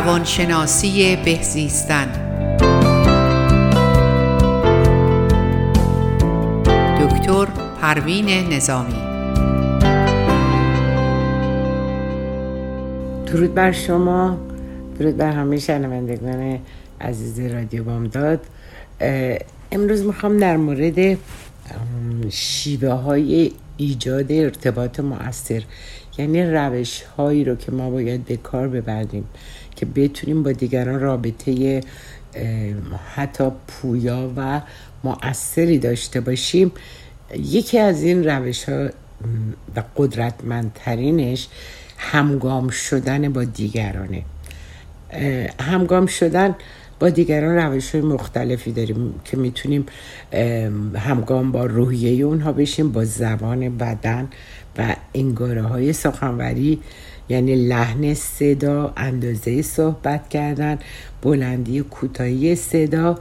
روانشناسی بهزیستن دکتر پروین نظامی. درود بر شما. درود بر همه شنوندگان عزیز رادیو بامداد. امروز می‌خوام در مورد شیوه های ایجاد ارتباط مؤثر یعنی روش هایی رو که ما باید به کار ببریم. که بتونیم با دیگران رابطه حتی پویا و مؤثری داشته باشیم. یکی از این روش ها و قدرتمندترینش همگام شدن با دیگرانه. همگام شدن با دیگران روش های مختلفی داریم که می‌تونیم همگام با روحیه اونها بشیم با زبان بدن و انگاره های سخنوری یعنی لحن صدا اندازه صحبت کردن بلندی کوتاهی صدا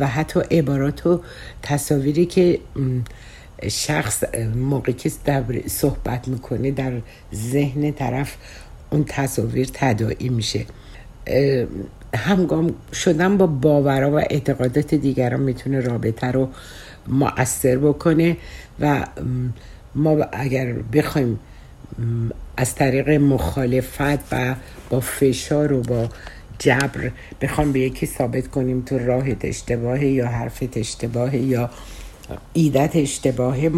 و حتی عبارات و تصاویری که شخص موقع که صحبت می‌کنه در ذهن طرف اون تصاویر تداعی میشه. همگام شدن با باورا و اعتقادات دیگران می‌تونه رابطه رو مؤثر بکنه و ما اگر بخوایم از طریق مخالفت و با فشار و با جبر بخوام به یکی ثابت کنیم تو راهت اشتباهه یا حرفت اشتباهه یا ایدت اشتباهه.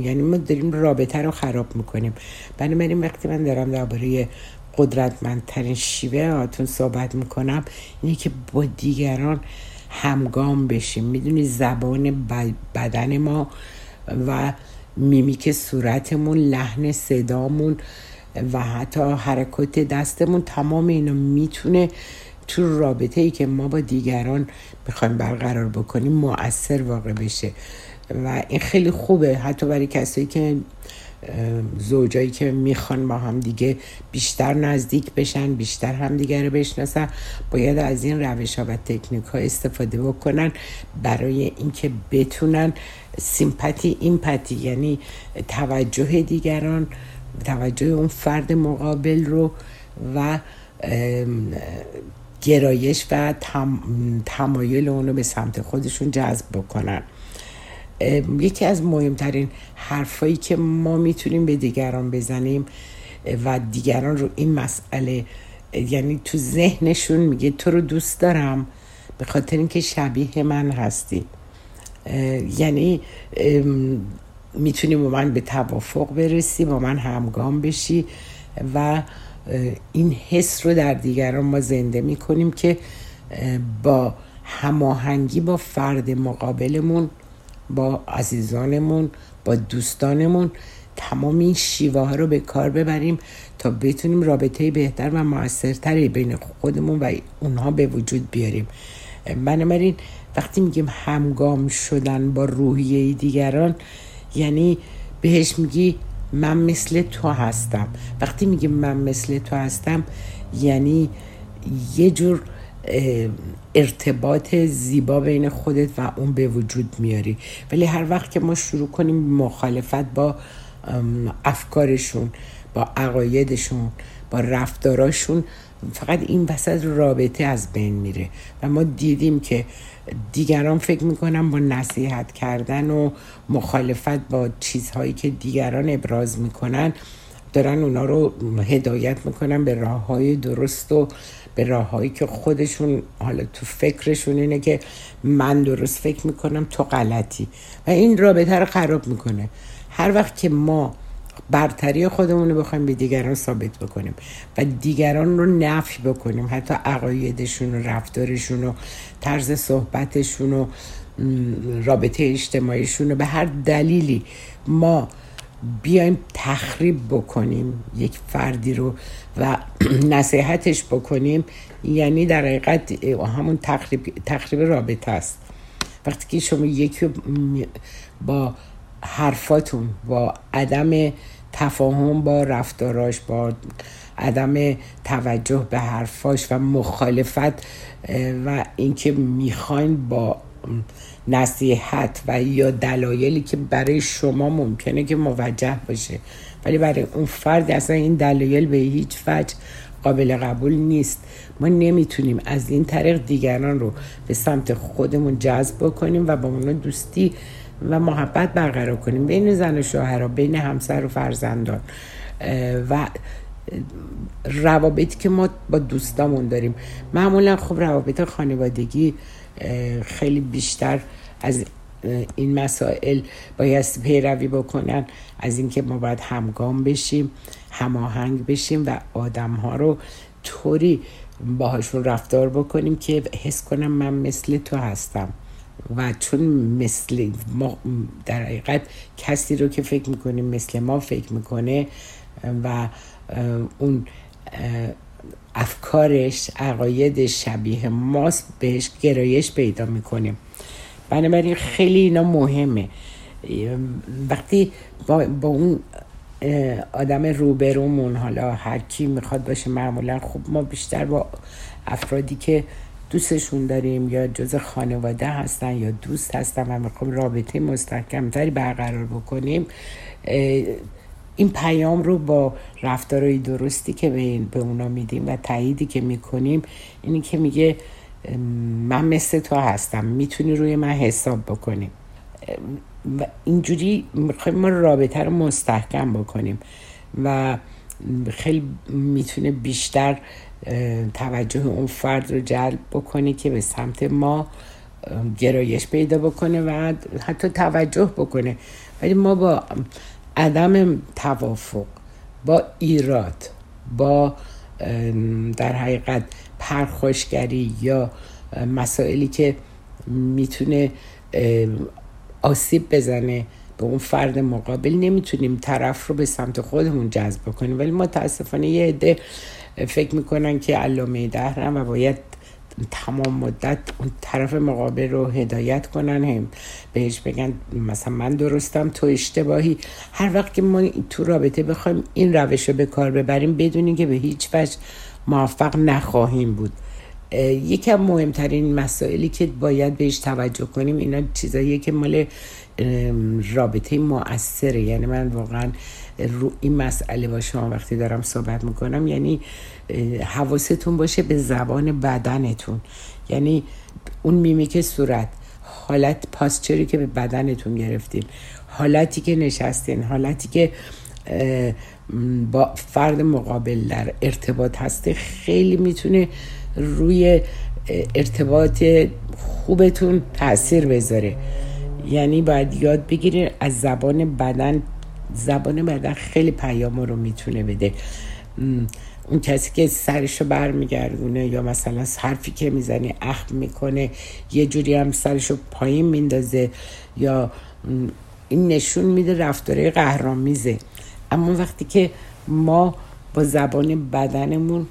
یعنی ما داریم رابطه رو خراب می‌کنیم. بنابراین وقتی من دارم درباره قدرتمندترین شیوه هاتون صحبت می‌کنم اینه که با دیگران همگام بشیم. می‌دونی زبان بدن ما و میمیک صورتمون لحن صدامون و حتی حرکات دستمون تمام اینا می‌تونه تو رابطه ای که ما با دیگران می‌خوایم برقرار بکنیم مؤثر واقع بشه. و این خیلی خوبه. حتی برای کسایی که زوجایی که می‌خوان با هم دیگه بیشتر نزدیک بشن بیشتر هم دیگه رو بشناسن باید از این روش ها و تکنیک ها استفاده بکنن برای اینکه بتونن سیمپتی ایمپتی یعنی توجه دیگران توجه اون فرد مقابل رو و گرایش و تمایل اونو به سمت خودشون جذب بکنن. یکی از مهمترین حرفایی که ما می‌تونیم به دیگران بزنیم و دیگران رو این مسئله یعنی تو ذهنشون میگه تو رو دوست دارم به خاطر اینکه شبیه من هستی. یعنی می‌تونیم با من به توافق برسی با من همگام بشی و این حس رو در دیگران ما زنده می‌کنیم که با هماهنگی با فرد مقابلمون با عزیزانمون با دوستانمون تمام این شیوه ها رو به کار ببریم تا بتونیم رابطه بهتر و موثرتری بین خودمون و اونها به وجود بیاریم. بنابراین وقتی میگیم همگام شدن با روحیه دیگران یعنی بهش میگی من مثل تو هستم. وقتی میگیم من مثل تو هستم یعنی یه جور ارتباط زیبا بین خودت و اون به وجود میاری. ولی هر وقت که ما شروع کنیم مخالفت با افکارشون با عقایدشون با رفتاراشون فقط این وسط رابطه از بین میره و ما دیدیم که دیگران فکر می‌کنن با نصیحت کردن و مخالفت با چیزهایی که دیگران ابراز می‌کنن دارن اونا رو هدایت می‌کنن به راه های درست و به راههایی که خودشون حالا تو فکرشون اینه که من درست فکر می‌کنم تو غلطی. و این رابطه رو خراب می‌کنه. هر وقت که ما برتری خودمون رو بخوایم به دیگران ثابت بکنیم و دیگران رو نفی بکنیم. حتی عقایدشون و رفتارشون و طرز صحبتشون و رابطه اجتماعیشون رو به هر دلیلی ما بیایم تخریب بکنیم یک فردی رو و نصیحتش بکنیم یعنی در حقیقت همون تخریب, تخریب رابطه است. وقتی که شما یکی با حرفاتون با عدم تفاهم با رفتاراش با عدم توجه به حرفاش و مخالفت و اینکه می‌خواین با نصیحت و یا دلایلی که برای شما ممکنه که موجه باشه. ولی برای اون فرد اصلا این دلایل به هیچ وجه قابل قبول نیست. ما نمی‌تونیم از این طریق دیگران رو به سمت خودمون جذب بکنیم و با اونا دوستی و محبت برقرار کنیم. بین زن و شوهر بین همسر و فرزندان. و روابطی که ما با دوستامون داریم. معمولا خب روابط خانوادگی خیلی بیشتر از این مسائل باید پیروی بکنن. از اینکه ما باید همگام بشیم هماهنگ بشیم و آدم ها رو طوری باهاشون رفتار بکنیم که حس کنم من مثل تو هستم. و چون مثل ما در حقیقت کسی رو که فکر می‌کنیم مثل ما فکر می‌کنه و اون افکارش عقاید شبیه ماست بهش گرایش پیدا می‌کنیم بنابراین خیلی اینا مهمه. وقتی با, با اون آدم روبرومون حالا هر کی می‌خواد باشه معمولا خب ما بیشتر با افرادی که دوستشون داریم یا جز خانواده هستن یا دوست هستن و می‌خوام رابطه مستحکمتری برقرار بکنیم این پیام رو با رفتارهای درستی که به, به اونا میدیم و تاییدی که می‌کنیم اینی که میگه من مثل تو هستم می‌تونی روی من حساب بکنیم. و اینجوری می‌خوایم ما رابطه رو مستحکم بکنیم و خیلی می‌تونه بیشتر توجه اون فرد رو جلب بکنه که به سمت ما گرایش پیدا بکنه و حتی توجه بکنه. ولی ما با عدم توافق با ایراد با در حقیقت پرخوشگری یا مسائلی که می‌تونه آسیب بزنه به اون فرد مقابل نمی‌تونیم طرف رو به سمت خودمون جذب کنیم ولی متاسفانه یه عده فکر می‌کنن که علامه دهرم و باید تمام مدت اون طرف مقابل رو هدایت کنن هم بهش بگن مثلا من درستم تو اشتباهی. هر وقت که ما تو رابطه بخوایم این روش رو به کار ببریم بدونیم که به هیچ وجه موفق نخواهیم بود. یکی از مهمترین مسائلی که باید بهش توجه کنیم اینا چیزاییه که مال رابطه مؤثره. یعنی من واقعا رو این مسئله با شما وقتی دارم صحبت می‌کنم یعنی حواستون باشه به زبان بدنتون. یعنی اون میمیک صورت حالت پاسچری که به بدنتون گرفتین حالتی که نشستین حالتی که با فرد مقابل در ارتباط هسته خیلی می‌تونه روی ارتباط خوبتون تاثیر بذاره. یعنی باید یاد بگیرید از زبان بدن زبان بدن خیلی پیام رو می‌تونه بده. اون کسی که سرشو برمیگردونه یا مثلا حرفی که می‌زنه اخم می‌کنه یه جوری هم سرشو پایین میندازه یا این نشون میده رفتاره قهرامیزه اما وقتی که ما با زبان بدنمون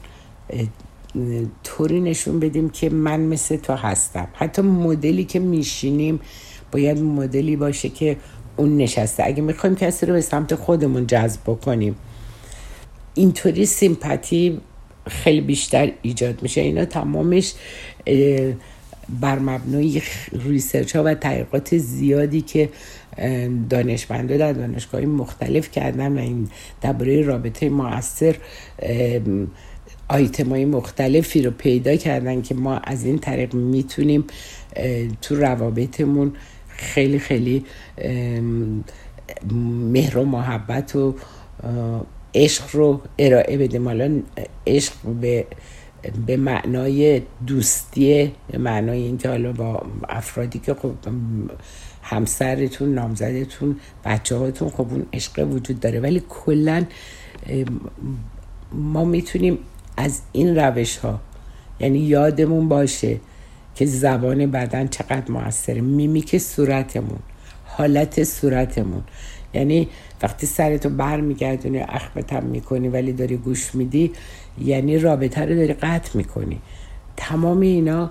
طوری نشون بدیم که من مثل تو هستم. حتی مدلی که میشینیم باید مدلی باشه که اون نشسته. اگه می‌خوایم کسی رو به سمت خودمون جذب کنیم اینطوری سیمپاتی خیلی بیشتر ایجاد میشه. اینا تمامش بر مبنای ریسرچ ها و تحقیقات زیادی که دانشمنده در دانشگاه مختلف کردن و این درباره رابطه موثر آیتم های مختلفی رو پیدا کردن که ما از این طریق می‌تونیم تو روابطمون خیلی خیلی مهر و محبت و عشق رو ارائه بدیم. حالا عشق به به معنای دوستی معنای اینکه حالا با افرادی که خب همسرتون نامزدتون بچه هاتون خب اون عشق وجود داره. ولی کلا ما می‌تونیم از این روش ها یعنی یادمون باشه که زبان بدن چقدر موثره. میمیک صورتمون حالت صورتمون. یعنی وقتی سرتو بر میگردونی اخمتم می‌کنی ولی داری گوش میدی یعنی رابطه رو داری قطع می‌کنی. تمام اینا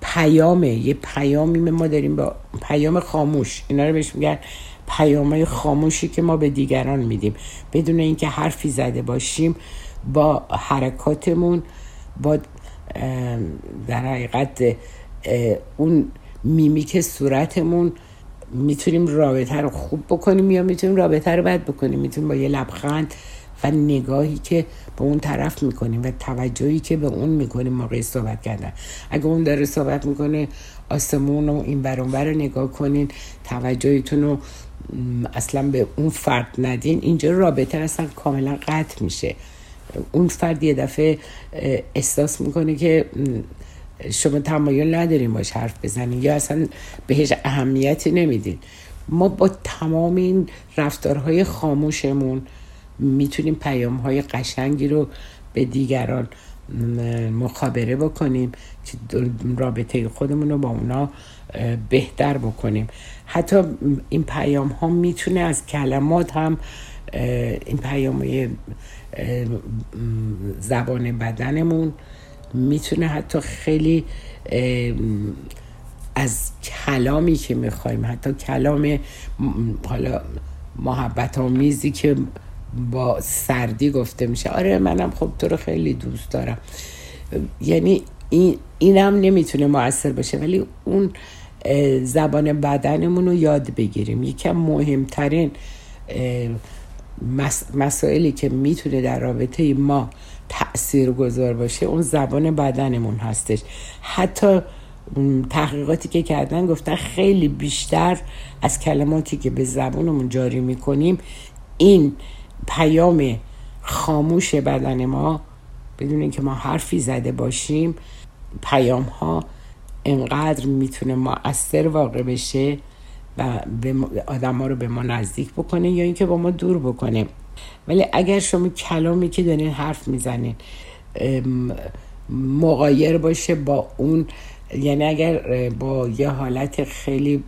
پیامه. یه پیامی ما داریم با پیام خاموش. اینا رو بهش میگن پیامای خاموشی که ما به دیگران میدیم. بدون اینکه حرفی زده باشیم با حرکاتمون با در حقیقت اون میمیک صورتمون می‌تونیم رابطه رو خوب بکنیم یا می‌تونیم رابطه رو بد بکنیم. می‌تونیم با یه لبخند و نگاهی که به اون طرف می‌کنیم و توجهی که به اون می‌کنیم موقع صحبت کردن. اگه اون داره صحبت می‌کنه آسمون و این برانور رو نگاه کنین توجهتون رو اصلا به اون فرد ندین. اینجا رابطه اصلا کاملا قطع میشه. اون فرد یه دفعه احساس می‌کنه که شما تمایل نداریم باش حرف بزنین یا اصلا بهش اهمیتی نمیدین. ما با تمام این رفتارهای خاموشمون می‌تونیم پیام های قشنگی رو به دیگران مخابره بکنیم که رابطه خودمون رو با اونا بهتر بکنیم. حتی این پیام ها می‌تونه از کلمات هم این پیام های زبان بدنمون می‌تونه حتی خیلی از کلامی که می‌خوایم حتی کلام حالا محبت آمیزی که با سردی گفته میشه. آره منم خب تو رو خیلی دوست دارم. یعنی این اینم نمی‌تونه موثر باشه ولی اون زبان بدنمون رو یاد بگیریم. یکم مهمترین مسائلی که می‌تونه در رابطه ما تأثیر گذار باشه اون زبان بدنمون هستش. حتی تحقیقاتی که کردن گفتن خیلی بیشتر از کلماتی که به زبانمون جاری می‌کنیم. این پیام خاموش بدن ما بدون اینکه ما حرفی زده باشیم پیام ها انقدر می‌تونه مؤثر واقع بشه و آدم ها رو به ما نزدیک بکنه یا اینکه با ما دور بکنه. ولی اگر شما کلامی که دارین حرف می‌زنین مقایر باشه با اون یعنی اگر با یه حالت خیلی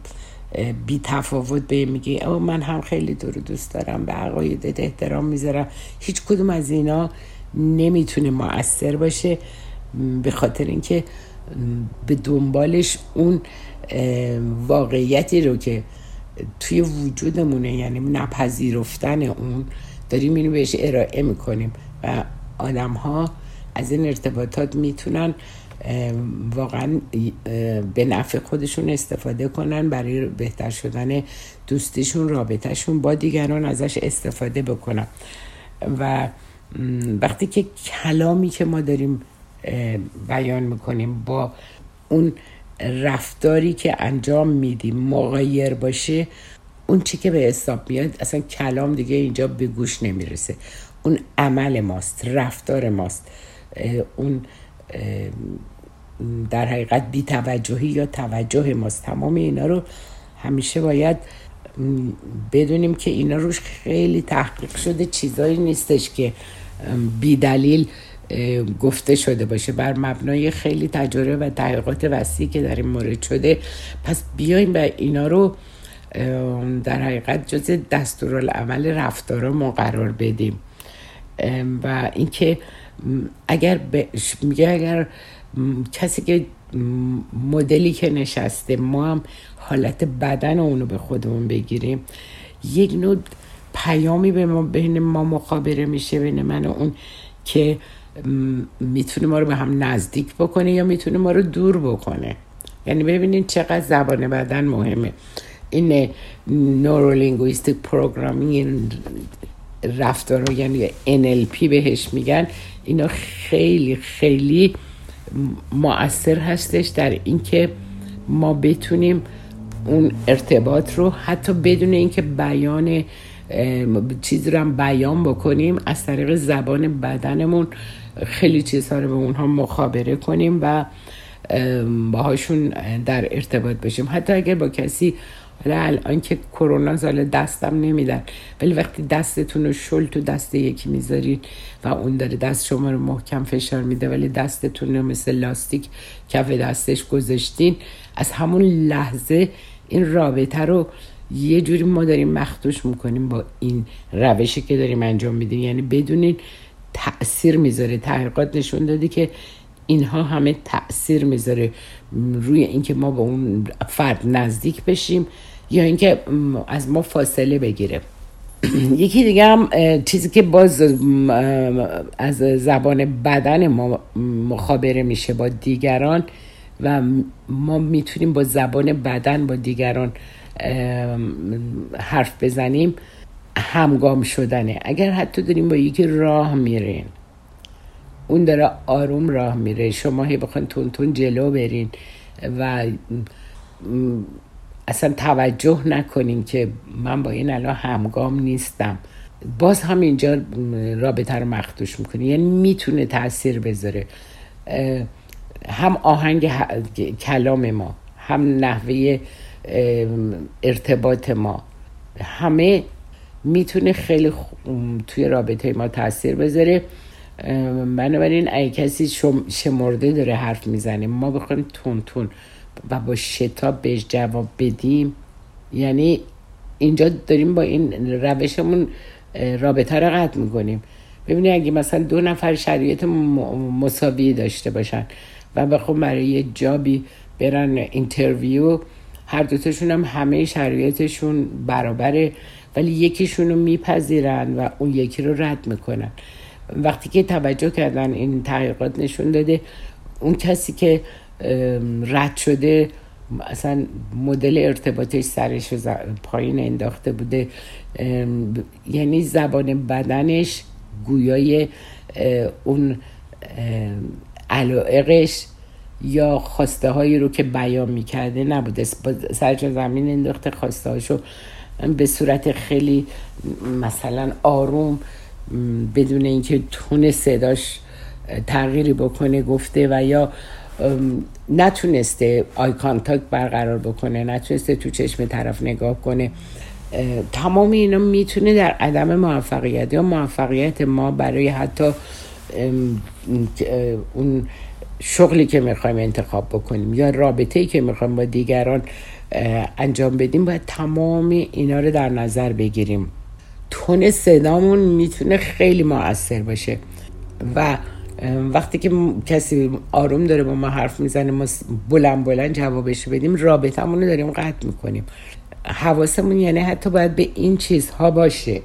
بی تفاوت به میگه او من هم خیلی تو دوست دارم به عقایدت احترام می‌ذارم. هیچ کدوم از اینا نمی‌تونه مؤثر باشه به خاطر اینکه به دنبالش اون واقعیتی رو که توی وجودمونه یعنی نپذیرفتن اون داریم اینو بهش ارائه می‌کنیم و آدم ها از این ارتباطات می‌تونن واقعا به نفع خودشون استفاده کنن برای بهتر شدن دوستیشون رابطهشون با دیگران ازش استفاده بکنن. و وقتی که کلامی که ما داریم بیان می‌کنیم با اون رفتاری که انجام میدیم مغایر باشه اون چی که به حساب میاد اصلا کلام دیگه اینجا به گوش نمی‌رسه. اون عمل ماست رفتار ماست. اون در حقیقت بی توجهی یا توجه ماست. تمام اینا رو همیشه باید بدونیم که اینا روش خیلی تحقیق شده چیزایی نیستش که بی دلیل گفته شده باشه. بر مبنای خیلی تجربه و تحقیقات وسیعی که در این مورد شده پس بیایم به اینا رو در حقیقت جز دستورالعمل رفتارا ما قرار بدیم. و اینکه اگر میگه اگر کسی که مدلی که نشسته ما هم حالت بدن اونو به خودمون بگیریم یک نوع پیامی به ما بین ما مخابره میشه بین من و اون که می‌تونه ما رو به هم نزدیک بکنه یا می‌تونه ما رو دور بکنه. یعنی ببینید چقدر زبان بدن مهمه. این neurolinguistic programming رفتار رو یعنی NLP بهش میگن اینا خیلی خیلی مؤثر هستش در اینکه ما بتونیم اون ارتباط رو حتی بدون اینکه بیان چیزی رو هم بیان بکنیم از طریق زبان بدنمون خیلی چیزها رو به اونها مخابره کنیم و باهاشون در ارتباط بشیم حتی اگر با کسی حالا الان که کرونا سال دستم نمیدن ولی وقتی دستتون رو شل تو دست یکی می‌ذارید و اون داره دست شما رو محکم فشار میده ولی دستتون رو مثل لاستیک کف دستش گذاشتین از همون لحظه این رابطه رو یه جوری ما داریم مخدوش می‌کنیم با این روشی که داریم انجام میدیم. یعنی بدونین تاثیر می‌ذاره تحقیقات نشون داده که اینها همه تاثیر می‌ذاره. روی اینکه ما با اون فرد نزدیک بشیم یا اینکه از ما فاصله بگیره. یکی دیگه هم چیزی که باز از زبان بدن ما مخابره میشه با دیگران و ما می‌تونیم با زبان بدن با دیگران حرف بزنیم. همگام شدنه. اگر حتی داریم با یکی راه میرین. اون داره آروم راه میره. شما هی بخواین تون تون جلو برین و اصلا توجه نکنین که من با این الان همگام نیستم. باز هم اینجا رابطه رو مخدوش می‌کنه یعنی می‌تونه تاثیر بذاره. هم آهنگ کلام ما هم نحوه ارتباط ما. همه می‌تونه خیلی توی رابطه ما تاثیر بذاره. بنابراین اگه کسی شمرده داره حرف می‌زنه ما بخوایم تون تون و با شتاب بهش جواب بدیم. یعنی اینجا داریم با این روشمون رابطه رو قطع می‌کنیم. ببینید اگه مثلا دو نفر شرایط مساوی داشته باشن و بخون برای یه جابی برن اینترویو هر دوتاشون هم همه شرایطشون برابره. ولی یکیشون رو میپذیرن و اون یکی رو رد می‌کنن. وقتی که توجه کردن این تحقیقات نشون داده اون کسی که رد شده اصلا مدل ارتباطش سرش پایین انداخته بوده. یعنی زبان بدنش گویای اون علائقش یا خواسته هایی رو که بیان می‌کرده نبوده. سرش زمین انداخته خواسته هاشو به صورت خیلی مثلا آروم بدون اینکه تون صداش تغییری بکنه گفته و یا نتونسته آی کانتاکت برقرار بکنه نتونسته تو چشم طرف نگاه کنه تمام اینا می‌تونه در عدم موفقیت یا موفقیت ما برای حتی اون شغلی که می‌خوایم انتخاب بکنیم یا رابطه ای که می‌خوایم با دیگران انجام بدیم باید تمام اینا رو در نظر بگیریم. تون صدامون می‌تونه خیلی موثر باشه. و وقتی که کسی آروم داره با ما حرف می‌زنه ما بلند بلند جوابش بدیم رابطمون رو داریم قطع می‌کنیم. حواسمون یعنی حتی باید به این چیزها باشه.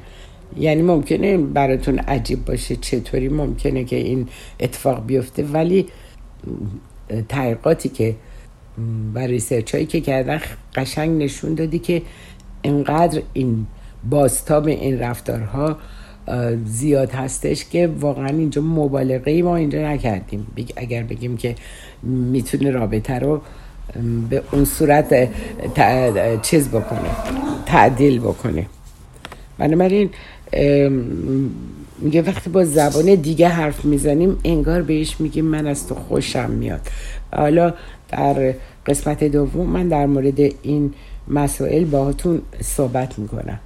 یعنی ممکنه براتون عجیب باشه چطوری ممکنه که این اتفاق بیفته ولی تحقیقاتی که و ریسرچ هایی که کردن قشنگ نشون دادی که انقدر این بازتاب این رفتارها زیاد هستش که واقعا اینجا مبالغه ما اینجا نکردیم. اگر بگیم که می‌تونه رابطه رو به اون صورت چیز بکنه تعدیل بکنه. بنابراین میگه وقتی با زبان دیگه حرف می‌زنیم انگار بهش میگیم من از تو خوشم میاد. حالا در قسمت دوم من در مورد این مسائل باهاتون صحبت می‌کنم.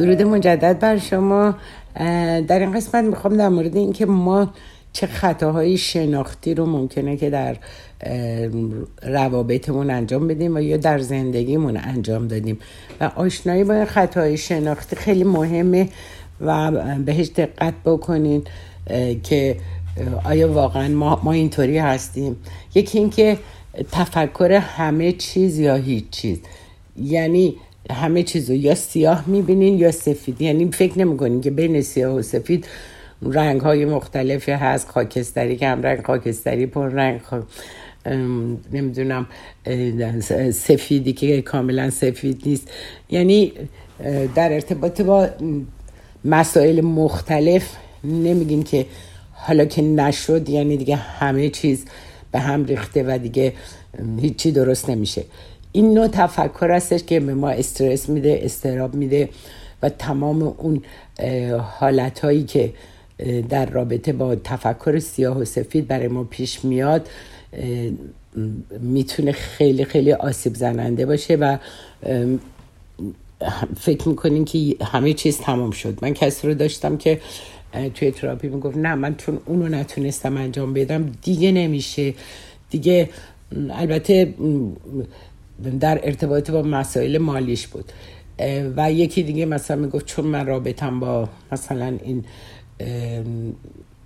درود مجدد بر شما. در این قسمت می‌خوام در مورد اینکه ما چه خطاهای شناختی رو ممکنه که در روابطمون انجام بدیم و یا در زندگیمون انجام دادیم. و آشنایی با خطاهای شناختی خیلی مهمه و بهش دقت بکنین که آیا واقعا ما, ما اینطوری هستیم. یکی اینکه تفکر همه چیز یا هیچ چیز. یعنی همه چیز رو یا سیاه می‌بینین یا سفید. یعنی فکر نمی‌کنین که بین سیاه و سفید رنگ های مختلفی هست خاکستری کم رنگ خاکستری پر رنگ نمی‌دونم سفیدی که کاملا سفید نیست. یعنی در ارتباط با مسائل مختلف نمیگین که حالا که نشد یعنی دیگه همه چیز به هم ریخته و دیگه هیچی درست نمیشه. این نوع تفکر هستش که به ما استرس میده استراب میده و تمام اون حالت هایی که در رابطه با تفکر سیاه و سفید برای ما پیش میاد می‌تونه خیلی خیلی آسیب زننده باشه و فکر می‌کنین که همه چیز تمام شد. من کسی رو داشتم که توی تراپی می‌گفت نه من چون اونو نتونستم انجام بدم دیگه نمیشه. دیگه البته در ارتباط با مسائل مالیش بود. و یکی دیگه مثلا می‌گفت چون من رابطم با مثلا این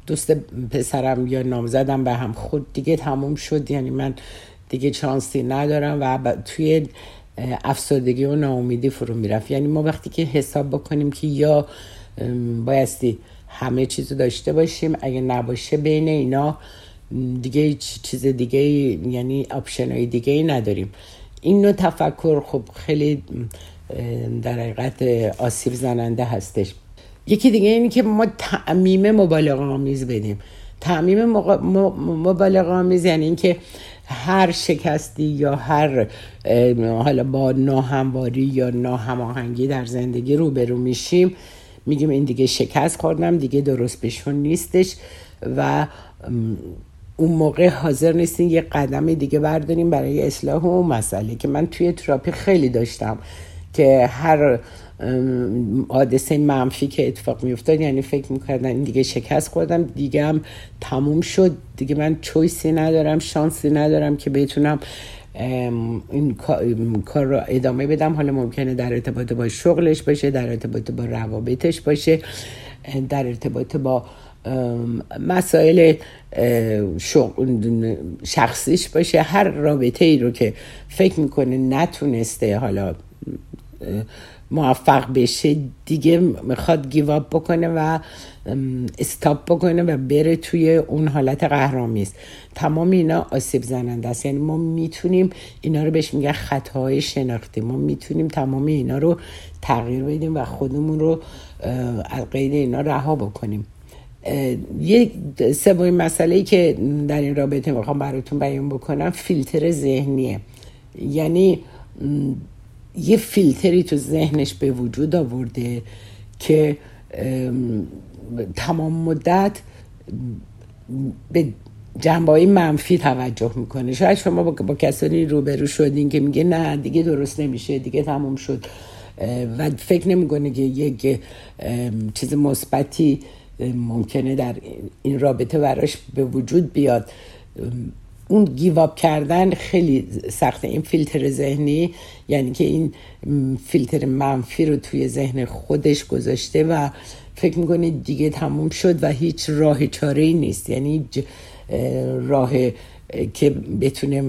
دوست پسرم یا نامزدم به هم خود دیگه تموم شد. یعنی من دیگه چانسی ندارم و توی افسردگی و ناامیدی فرو می‌رفت. یعنی ما وقتی که حساب بکنیم که یا بایستی همه چیز رو داشته باشیم اگه نباشه بین اینا دیگه چیز دیگه یعنی آپشن های دیگه نداریم. این نوع تفکر خب خیلی در حقیقت آسیب زننده هستش. یکی دیگه اینه که ما تعمیم مبالغه آمیز بدیم. تعمیم مبالغه آمیز یعنی اینکه هر شکستی یا هر حالا با ناهمواری یا ناهماهنگی در زندگی روبرو میشیم میگیم این دیگه شکست خوردم دیگه درست بهشون نیستش و اون موقع حاضر نیستین یه قدم دیگه برداریم برای اصلاح اون مسئله که من توی تراپی خیلی داشتم که هر حادثه منفی که اتفاق میافتاد یعنی فکر می‌کردن این دیگه شکست خوردم دیگه هم تموم شد. دیگه من چویسی ندارم شانسی ندارم که بتونم این کار رو ادامه بدم. حالا ممکنه در ارتباط با شغلش باشه در ارتباط با روابطش باشه در ارتباط با مسائل شخصیش باشه هر رابطه ای رو که فکر می‌کنه نتونسته حالا موفق بشه دیگه می‌خواد گیواب بکنه و استاپ بکنه و بره توی اون حالت قهرامیز تمام اینا آسیب زننده است. یعنی ما می‌تونیم اینا رو بهش میگن خطاهای شناختی. ما می‌تونیم تمام اینا رو تغییر بدیم و خودمون رو از قید اینا رها بکنیم. یک سومین مسئله که در این رابطه می‌خوام براتون بیان بکنم فیلتر ذهنیه. یعنی یه فیلتری تو ذهنش به وجود آورده که تمام مدت به جنبه منفی توجه می‌کنه. شاید شما با, با کسانی روبرو شدین که میگه نه دیگه درست نمیشه دیگه تموم شد. و فکر نمی‌کنه که یک چیز مثبتی ممکنه در این رابطه براش به وجود بیاد. اون گیواب کردن خیلی سخته این فیلتر ذهنی یعنی که این فیلتر منفی رو توی ذهن خودش گذاشته و فکر می‌کنه دیگه تموم شد و هیچ راه چاره ای نیست. یعنی راه که بتونه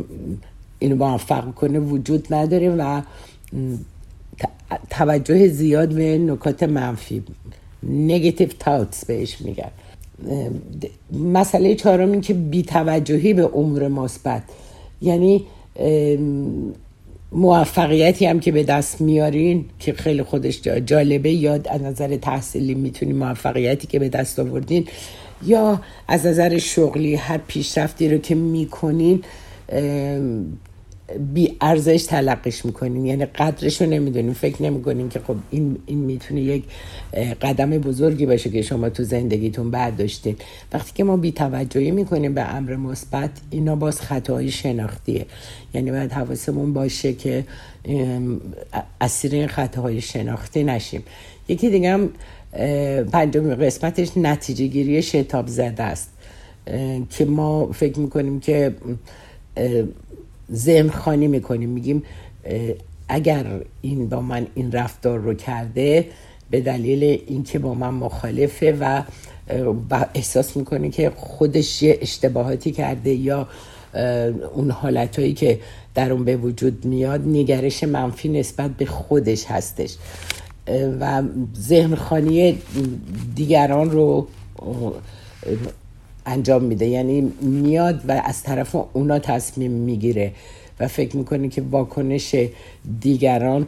اینو موفق کنه وجود نداره و توجه زیاد به نکات منفی. نگتیو تاوتس بهش میگن. مسئله چهارم این که بیتوجهی به امور مثبت یعنی موفقیتی هم که به دست میارین که خیلی خودش جالبه یا از نظر تحصیلی می‌تونی موفقیتی که به دست آوردین یا از نظر شغلی هر پیشرفتی رو که می‌کنین بی ارزش تلقیش می‌کنین یعنی قدرش رو نمی‌دونین فکر نمی‌کنین که خب این, این می‌تونه یک قدم بزرگی باشه که شما تو زندگیتون برداشتین وقتی که ما بی توجهی می‌کنیم به امر مثبت اینا باز خطاهای شناختیه. یعنی باید حواسمون باشه که اسیر این خطاهای شناختی نشیم. یکی دیگه هم پنجم قسمتش نتیجه گیری شتاب زده است. که ما فکر می‌کنیم که ذهن خانی می‌کنیم. میگیم اگر این با من این رفتار رو کرده به دلیل اینکه با من مخالفه و احساس می‌کنه که خودش یه اشتباهاتی کرده یا اون حالتهایی که در اون به وجود میاد نگرش منفی نسبت به خودش هستش. و ذهن خانی دیگران رو انجام میده. یعنی میاد و از طرف اونا تصمیم می‌گیره و فکر می‌کنه که واکنش دیگران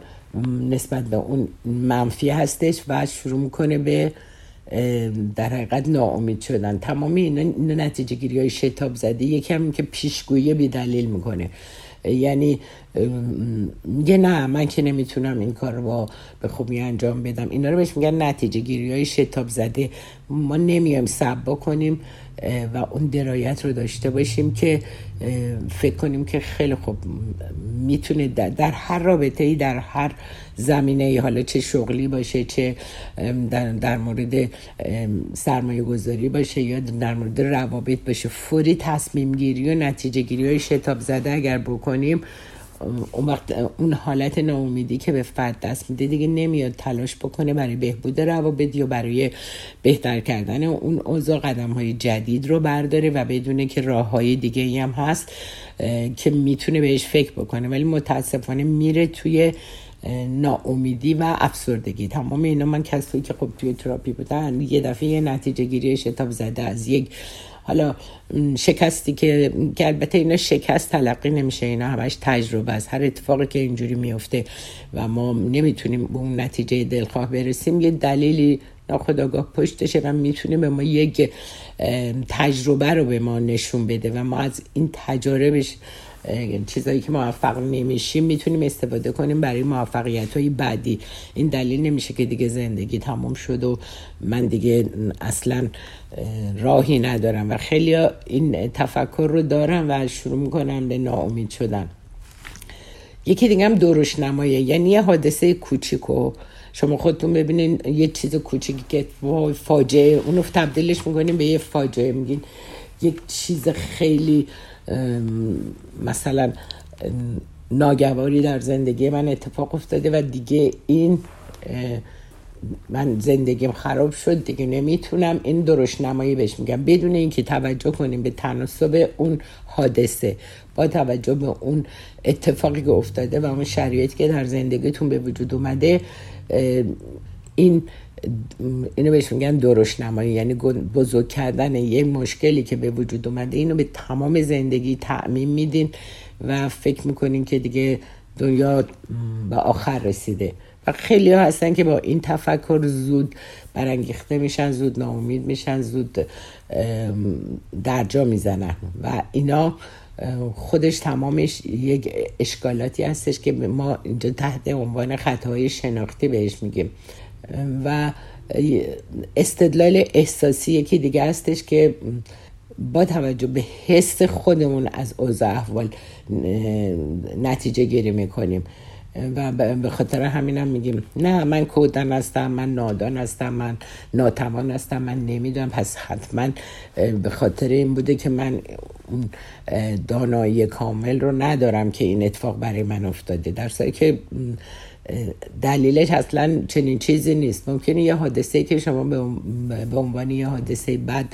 نسبت به اون منفی هستش و شروع می‌کنه به در حقیقت ناامید شدن. تمامی اینا نتیجه گیری های شتاب زده. یکم که پیشگویی بی دلیل می‌کنه. یعنی میگه نه من که نمی‌تونم این کار رو به خوبی انجام بدم. اینا رو بهش میگن نتیجه گیری های شتاب زده. ما نمیایم سب کنیم و اون درایت رو داشته باشیم که فکر کنیم که خیلی خوب می‌تونه در, هر رابطه ای در هر زمینه ای حالا چه شغلی باشه چه در, در مورد سرمایه گذاری باشه یا در مورد روابط باشه. فوری تصمیم گیری و نتیجه گیری های شتاب زده اگر بکنیم اون وقت اون حالت ناامیدی که به فرد دست میده دیگه نمیاد تلاش بکنه برای بهبود روابط یا برای بهتر کردن اون اوضاع قدم های جدید رو برداره و بدونه که راه های دیگه ای هم هست که می‌تونه بهش فکر بکنه. ولی متاسفانه میره توی ناامیدی و افسردگی. تمام اینا من کسایی که خب توی تراپی بودن یه دفعه یه نتیجه گیری شتاب زده از یک حالا شکستی که که البته اینا شکست تلقی نمیشه اینا همش تجربه است. هر اتفاقی که اینجوری میفته و ما نمی‌تونیم به اون نتیجه دلخواه برسیم یه دلیلی ناخداگاه پشتشه و می‌تونه به ما یک تجربه رو به ما نشون بده و ما از این تجاربش چیزایی که موفق نمیشیم می‌تونیم استفاده کنیم برای موفقیت های بعدی. این دلیل نمیشه که دیگه زندگی تمام شد و من دیگه اصلا راهی ندارم و خیلی این تفکر رو دارم و شروع می‌کنم به ناامید شدن. یکی دیگه هم درش نمایه یعنی یه حادثه کوچیکو شما خودتون ببینین یه چیز کوچیکی که فاجعه اونو تبدیلش می‌کنیم به یه فاجعه. میگین یک چیز خیلی مثلا ناگواری در زندگی من اتفاق افتاده و دیگه این من زندگیم خراب شد دیگه نمی‌تونم این درش نمایی بهش میگم. بدون اینکه توجه کنیم به تناسب اون حادثه با توجه به اون اتفاقی که افتاده و اون شرایطی که در زندگیتون به وجود اومده این اینو بهش میگن درش نمایی یعنی بزرگ کردن یه مشکلی که به وجود اومده اینو به تمام زندگی تعمین میدین و فکر می‌کنین که دیگه دنیا به آخر رسیده. و خیلی ها هستن که با این تفکر زود برانگیخته میشن زود ناامید میشن زود درجا می‌زنن. و اینا خودش تمامش یک اشکالاتی هستش که ما اینجا تحت عنوان خطاهای شناختی بهش میگیم. و استدلال احساسی یکی دیگه هستش که با توجه به حس خودمون از اوضاع احوال نتیجه گیری می‌کنیم. و به خاطر همینم هم میگیم نه من کودن هستم من نادان هستم من ناتوان هستم من نمی‌دونم. پس حتما به خاطر این بوده که من اون دانایی کامل رو ندارم که این اتفاق برای من افتاده. در که دلیلش اصلا چنین چیزی نیست. ممکنه یه حادثه که شما به عنوان یه حادثه بد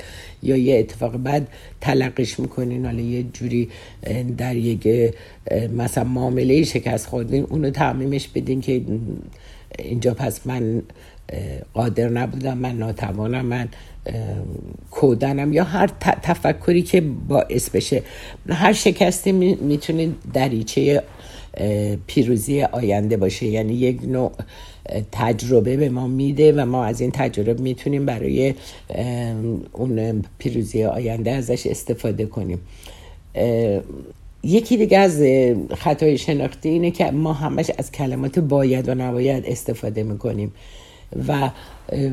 یا یه اتفاق بد تلقیش می‌کنین حالا یه جوری در یک مثلا معامله شکست خوردین اونو تعمیمش بدین که اینجا پس من قادر نبودم من ناتوانم من کودنم یا هر تفکری که باعث بشه. هر شکستی می‌تونه دریچه پیروزی آینده باشه. یعنی یک نوع تجربه به ما میده و ما از این تجربه می‌تونیم برای اون پیروزی آینده ازش استفاده کنیم. یکی دیگه از خطای شناختی اینه که ما همش از کلمات باید و نباید استفاده می‌کنیم. و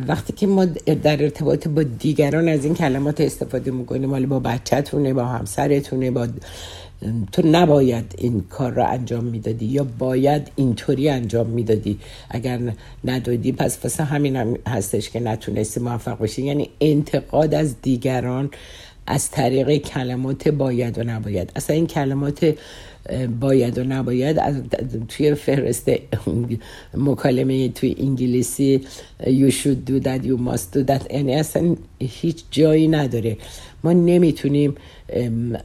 وقتی که ما در ارتباط با دیگران از این کلمات استفاده می‌کنیم حالا با بچهتونه با همسرتونه با تو نباید این کار را انجام می‌دادی یا باید اینطوری انجام می‌دادی؟ اگر ندادی پس واسه همین هم هستش که نتونستی موفق باشی یعنی انتقاد از دیگران از طریق کلمات باید و نباید. اصلا این کلمات باید و نباید از توی فهرست مکالمه توی انگلیسی you should do that you must do that. یعنی اصلا هیچ جایی نداره. ما نمی‌تونیم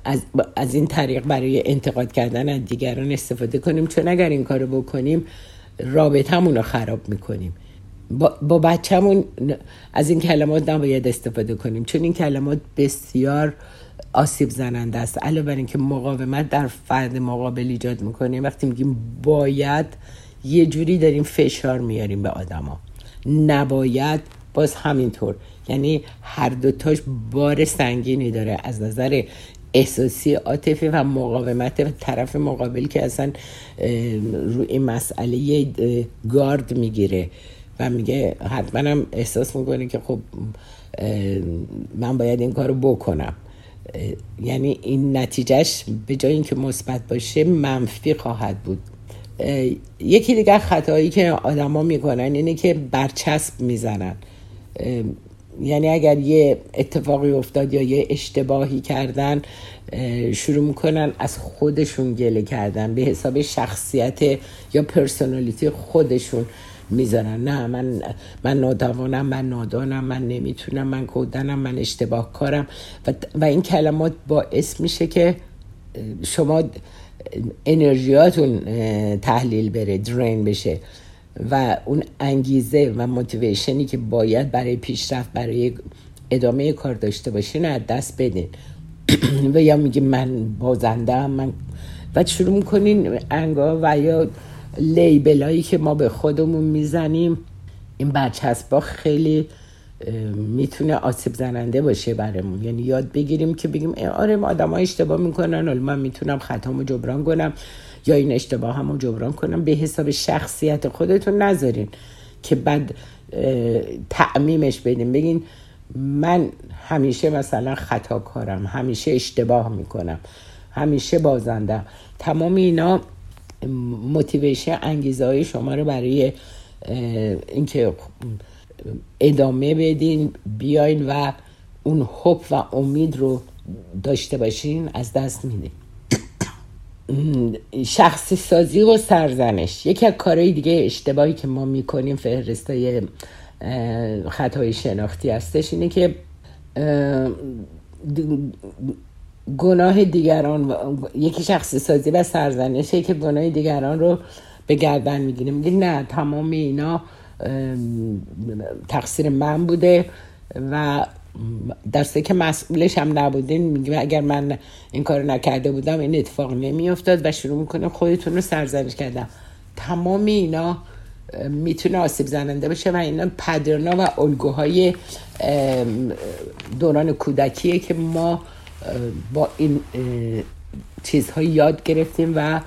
از, از این طریق برای انتقاد کردن از دیگران استفاده کنیم چون اگر این کارو بکنیم رابطمون رو خراب می‌کنیم. با, با بچهمون از این کلمات نباید استفاده کنیم چون این کلمات بسیار آسیب زننده است. علاوه بر اینکه مقاومت در فرد مقابل ایجاد می‌کنیم وقتی میگیم باید یه جوری داریم فشار میاریم به آدما. نباید باز همینطور. یعنی هر دوتاش بار سنگینی داره. از نظر احساسی عاطفی و مقاومت طرف مقابل که اصلا روی مسئله گارد می‌گیره و میگه حتما هم احساس می‌کنه که خب من باید این کارو بکنم. یعنی این نتیجهش به جای اینکه مثبت باشه منفی خواهد بود. یکی دیگه خطایی که آدما می‌کنن اینه که برچسب می‌زنن. یعنی اگر یه اتفاقی افتاد یا یه اشتباهی کردن شروع می‌کنن از خودشون گله کردن به حساب شخصیت یا پرسونالیتی خودشون می‌ذارن. نه من من ناتوانم من نادانم من نمی‌تونم من کودنم من اشتباه کارم و, و این کلمات باعث میشه که شما انرژیاتون تحلیل بره درین بشه. و اون انگیزه و موتیویشنی که باید برای پیشرفت برای ادامه کار داشته باشین از دست بدین. و یا میگه من بازنده من و شروع می‌کنین انگاه و یا لیبلایی که ما به خودمون می‌زنیم. این برچسبا خیلی می‌تونه آسیب زننده باشه برامون. یعنی یاد بگیریم که بگیم آره آدم ها اشتباه می‌کنن حالا من می‌تونم خطامو جبران کنم. یا این اشتباه همو جبران کنم به حساب شخصیت خودتون نذارین که بعد تعمیمش بدین. بگین من همیشه مثلا خطا کارم همیشه اشتباه می‌کنم همیشه بازنده تمام اینا موتیویشن انگیزه های شما رو برای اینکه ادامه بدین بیاین و اون حب و امید رو داشته باشین از دست میدین. شخصی سازی و سرزنش. یکی از کارهای دیگه اشتباهی که ما می‌کنیم فهرستای خطای شناختی هستش اینه که گناه دیگران یکی شخصی سازی و سرزنشه که گناه دیگران رو به گردن می‌گیریم میگه نه تمام اینا تقصیر من بوده و درسته که مسئولش هم نبودین میگه اگر من این کار نکرده بودم این اتفاق نمیافتاد و شروع می‌کنه خودتون رو سرزنش کردم تمام اینا می‌تونه آسیب زننده باشه و اینا پدرنا و الگوهای دوران کودکیه که ما با این چیزها یاد گرفتیم و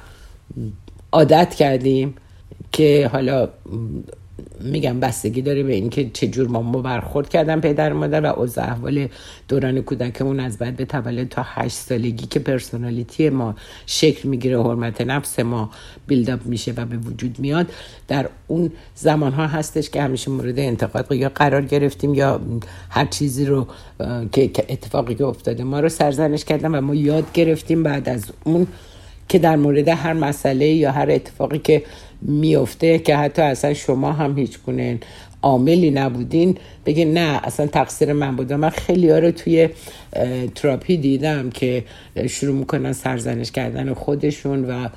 عادت کردیم که حالا میگم بستگی داره به اینکه چه جور ما برخورد کردن پدر مادر و اوضاع احوال دوران کودکمون از بعد به تولد تا هشت سالگی که پرسونالیتی ما شکل می‌گیره حرمت نفس ما بیلداپ میشه و به وجود میاد در اون زمان ها هستش که همیشه مورد انتقاد یا قرار گرفتیم یا هر چیزی رو که اتفاقی که افتاده ما رو سرزنش کردن و ما یاد گرفتیم بعد از اون که در مورد هر مسئله یا هر اتفاقی که میفته که حتی اصلا شما هم هیچ گونه عاملی نبودین بگین نه اصلا تقصیر من بوده من خیلی ها رو توی تراپی دیدم که شروع می‌کنن سرزنش کردن خودشون و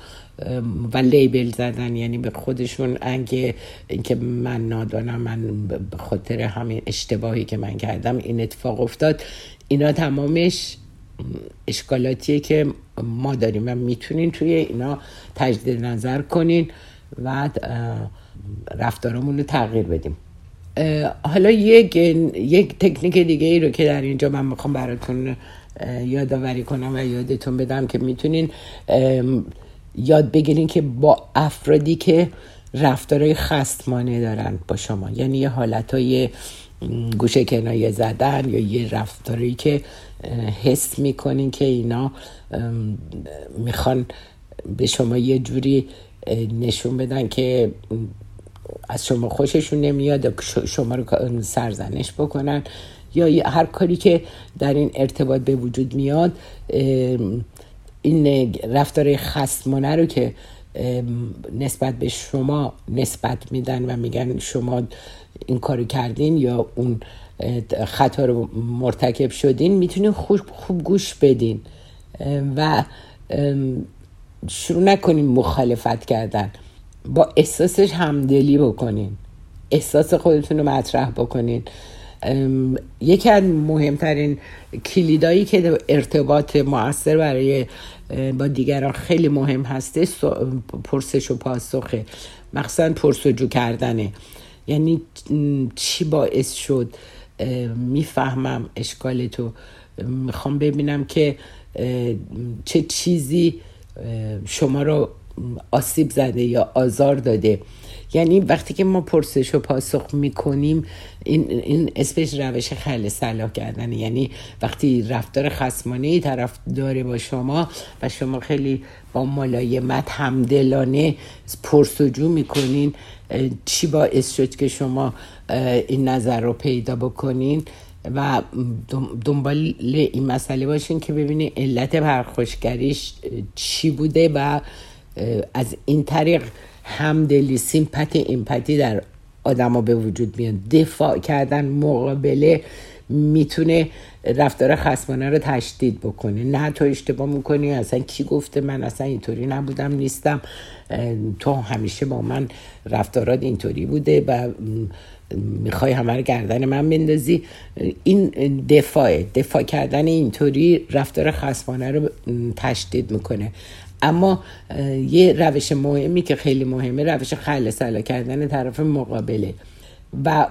و لیبل زدن یعنی به خودشون انگه اینکه من نادانم من به خاطر همین اشتباهی که من کردم این اتفاق افتاد. اینا تمامش اشکالاتیه که ما داریم و می‌تونین توی اینا تجدید نظر کنین و رفتارمون رو تغییر بدیم. حالا یک یک تکنیک دیگه ای رو که در اینجا من می‌خوام براتون یادآوری کنم و یادتون بدم که می‌تونین یاد بگیرین که با افرادی که رفتارهای خستمانه دارن با شما. یعنی یه حالت های گوشه کنایه زدن یا یه رفتاری که حس می‌کنین که اینا می‌خوان به شما یه جوری نشون بدن که از شما خوششون نمیاد شما رو سرزنش بکنن یا هر کاری که در این ارتباط به وجود میاد این رفتار خستمانه رو که نسبت به شما نسبت میدن و میگن شما این کارو کردین یا اون خطا رو مرتکب شدین می‌تونین خوب, خوب گوش بدین. و شروع نکنین مخالفت کردن. با احساسش همدلی بکنین. احساس خودتون رو مطرح بکنین. یکی از مهمترین کلیدایی که ارتباط موثر برای با دیگران خیلی مهم هسته پرسش و پاسخه. مخصوصا پرسجو کردنه. یعنی چی باعث شد؟ می‌فهمم اشکال تو می‌خوام ببینم که چه چیزی شما رو آسیب زده یا آزار داده. یعنی وقتی که ما پرسش و پاسخ می‌کنیم این, این اسمش روش خل صلاح کردن یعنی وقتی رفتار خسمانه ای طرف داره با شما و شما خیلی با ملایمت همدلانه پرسجو می‌کنین چی باعث شد که شما این نظر رو پیدا بکنین؟ و دنبال این مسئله باشین که ببینید علت پرخوشگریش چی بوده و از این طریق همدلی سیمپتی ایمپتی در آدما به وجود میاد. دفاع کردن مقابله می‌تونه رفتار خسمانه رو تشدید بکنه. نه تو اشتباه می‌کنی اصلا کی گفته من اصلا اینطوری نبودم نیستم. تو همیشه با من رفتارات اینطوری بوده و می‌خوای همه رو گردن من بندازی. این دفاع دفاع کردن اینطوری رفتار خسمانه رو تشدید می‌کنه. اما یه روش مهمی که خیلی مهمه روش خل سلا کردن طرف مقابله. و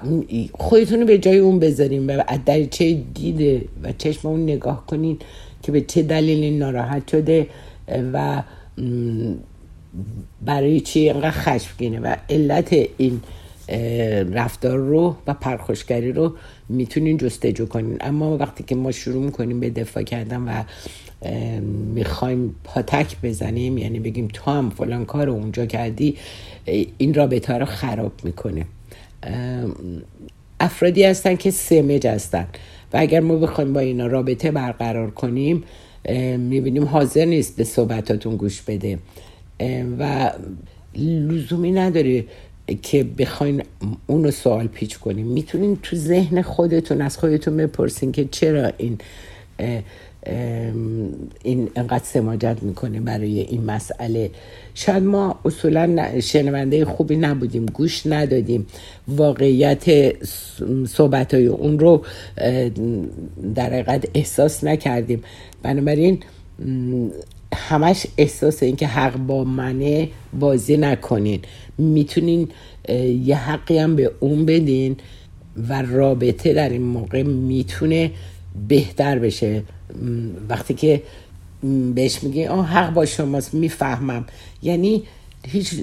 خودتون رو به جای اون بذاریم و در چه دیده و چشم اون نگاه کنین که به چه دلیلی ناراحت شده و برای چی اینقدر خشمگینه و علت این رفتار رو و پرخوشگری رو می‌تونین جستجو کنین. اما وقتی که ما شروع می‌کنیم به دفاع کردن و می‌خوایم پاتک بزنیم یعنی بگیم تو هم فلان کار اونجا کردی این رابطه رو خراب می‌کنه. افرادی هستن که سمج هستن و اگر ما بخوایم با اینا رابطه برقرار کنیم می‌بینیم حاضر نیست به صحبتاتون گوش بده. و لزومی نداره که بخواین اونو سوال پیچ کنیم. می‌تونین تو ذهن خودتون از خودتون بپرسین که چرا این این انقدر سماجت می‌کنه برای این مسئله. شاید ما اصولا شنونده خوبی نبودیم گوش ندادیم. واقعیت صحبت های اون رو در حقیقت احساس نکردیم. بنابراین همش احساس این که حق با منه بازی نکنین. می‌تونین یه حقی هم به اون بدین و رابطه در این موقع می‌تونه بهتر بشه. وقتی که بهش میگه آه حق با شماست می‌فهمم. یعنی هیچ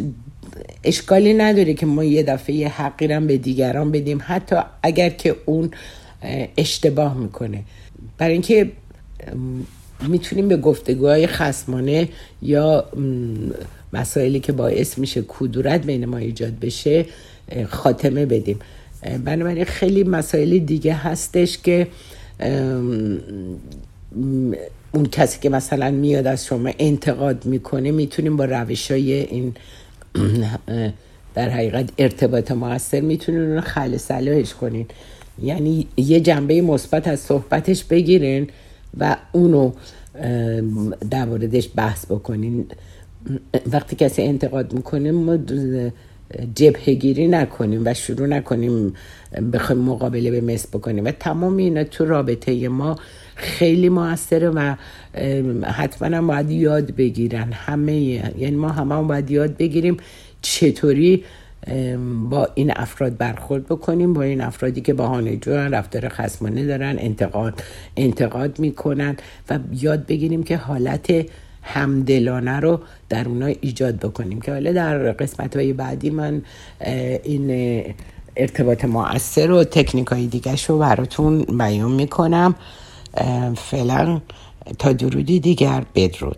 اشکالی نداره که ما یه دفعه یه حقی به دیگران بدیم حتی اگر که اون اشتباه می‌کنه. برای اینکه می‌تونیم به گفتگوهای خسمانه یا مسائلی که باعث میشه کدورت بین ما ایجاد بشه خاتمه بدیم. بنابراین خیلی مسائل دیگه هستش که اون کسی که مثلا میاد از شما انتقاد می‌کنه می‌تونیم با روش های این در حقیقت ارتباط موثر می‌تونین اون خل صلاحش کنین. یعنی یه جنبه مثبت از صحبتش بگیرین. و اونو در موردش بحث بکنین. وقتی کسی انتقاد می‌کنه ما جبهه گیری نکنیم و شروع نکنیم بخوایم مقابله به مثل بکنیم. و تمام اینا تو رابطه ما خیلی موثره و حتما هم باید یاد بگیرن. همه یعنی ما همه هم باید یاد بگیریم چطوری با این افراد برخورد بکنیم با این افرادی که بهانه جو رفتار خسمانه دارن انتقاد انتقاد می‌کنن و یاد بگیریم که حالت همدلانه رو در اونا ایجاد بکنیم. که حالا در قسمت های بعدی من این ارتباط مؤثر و تکنیک های دیگه رو براتون بیان می‌کنم. فعلا تا درودی دیگر بدرود.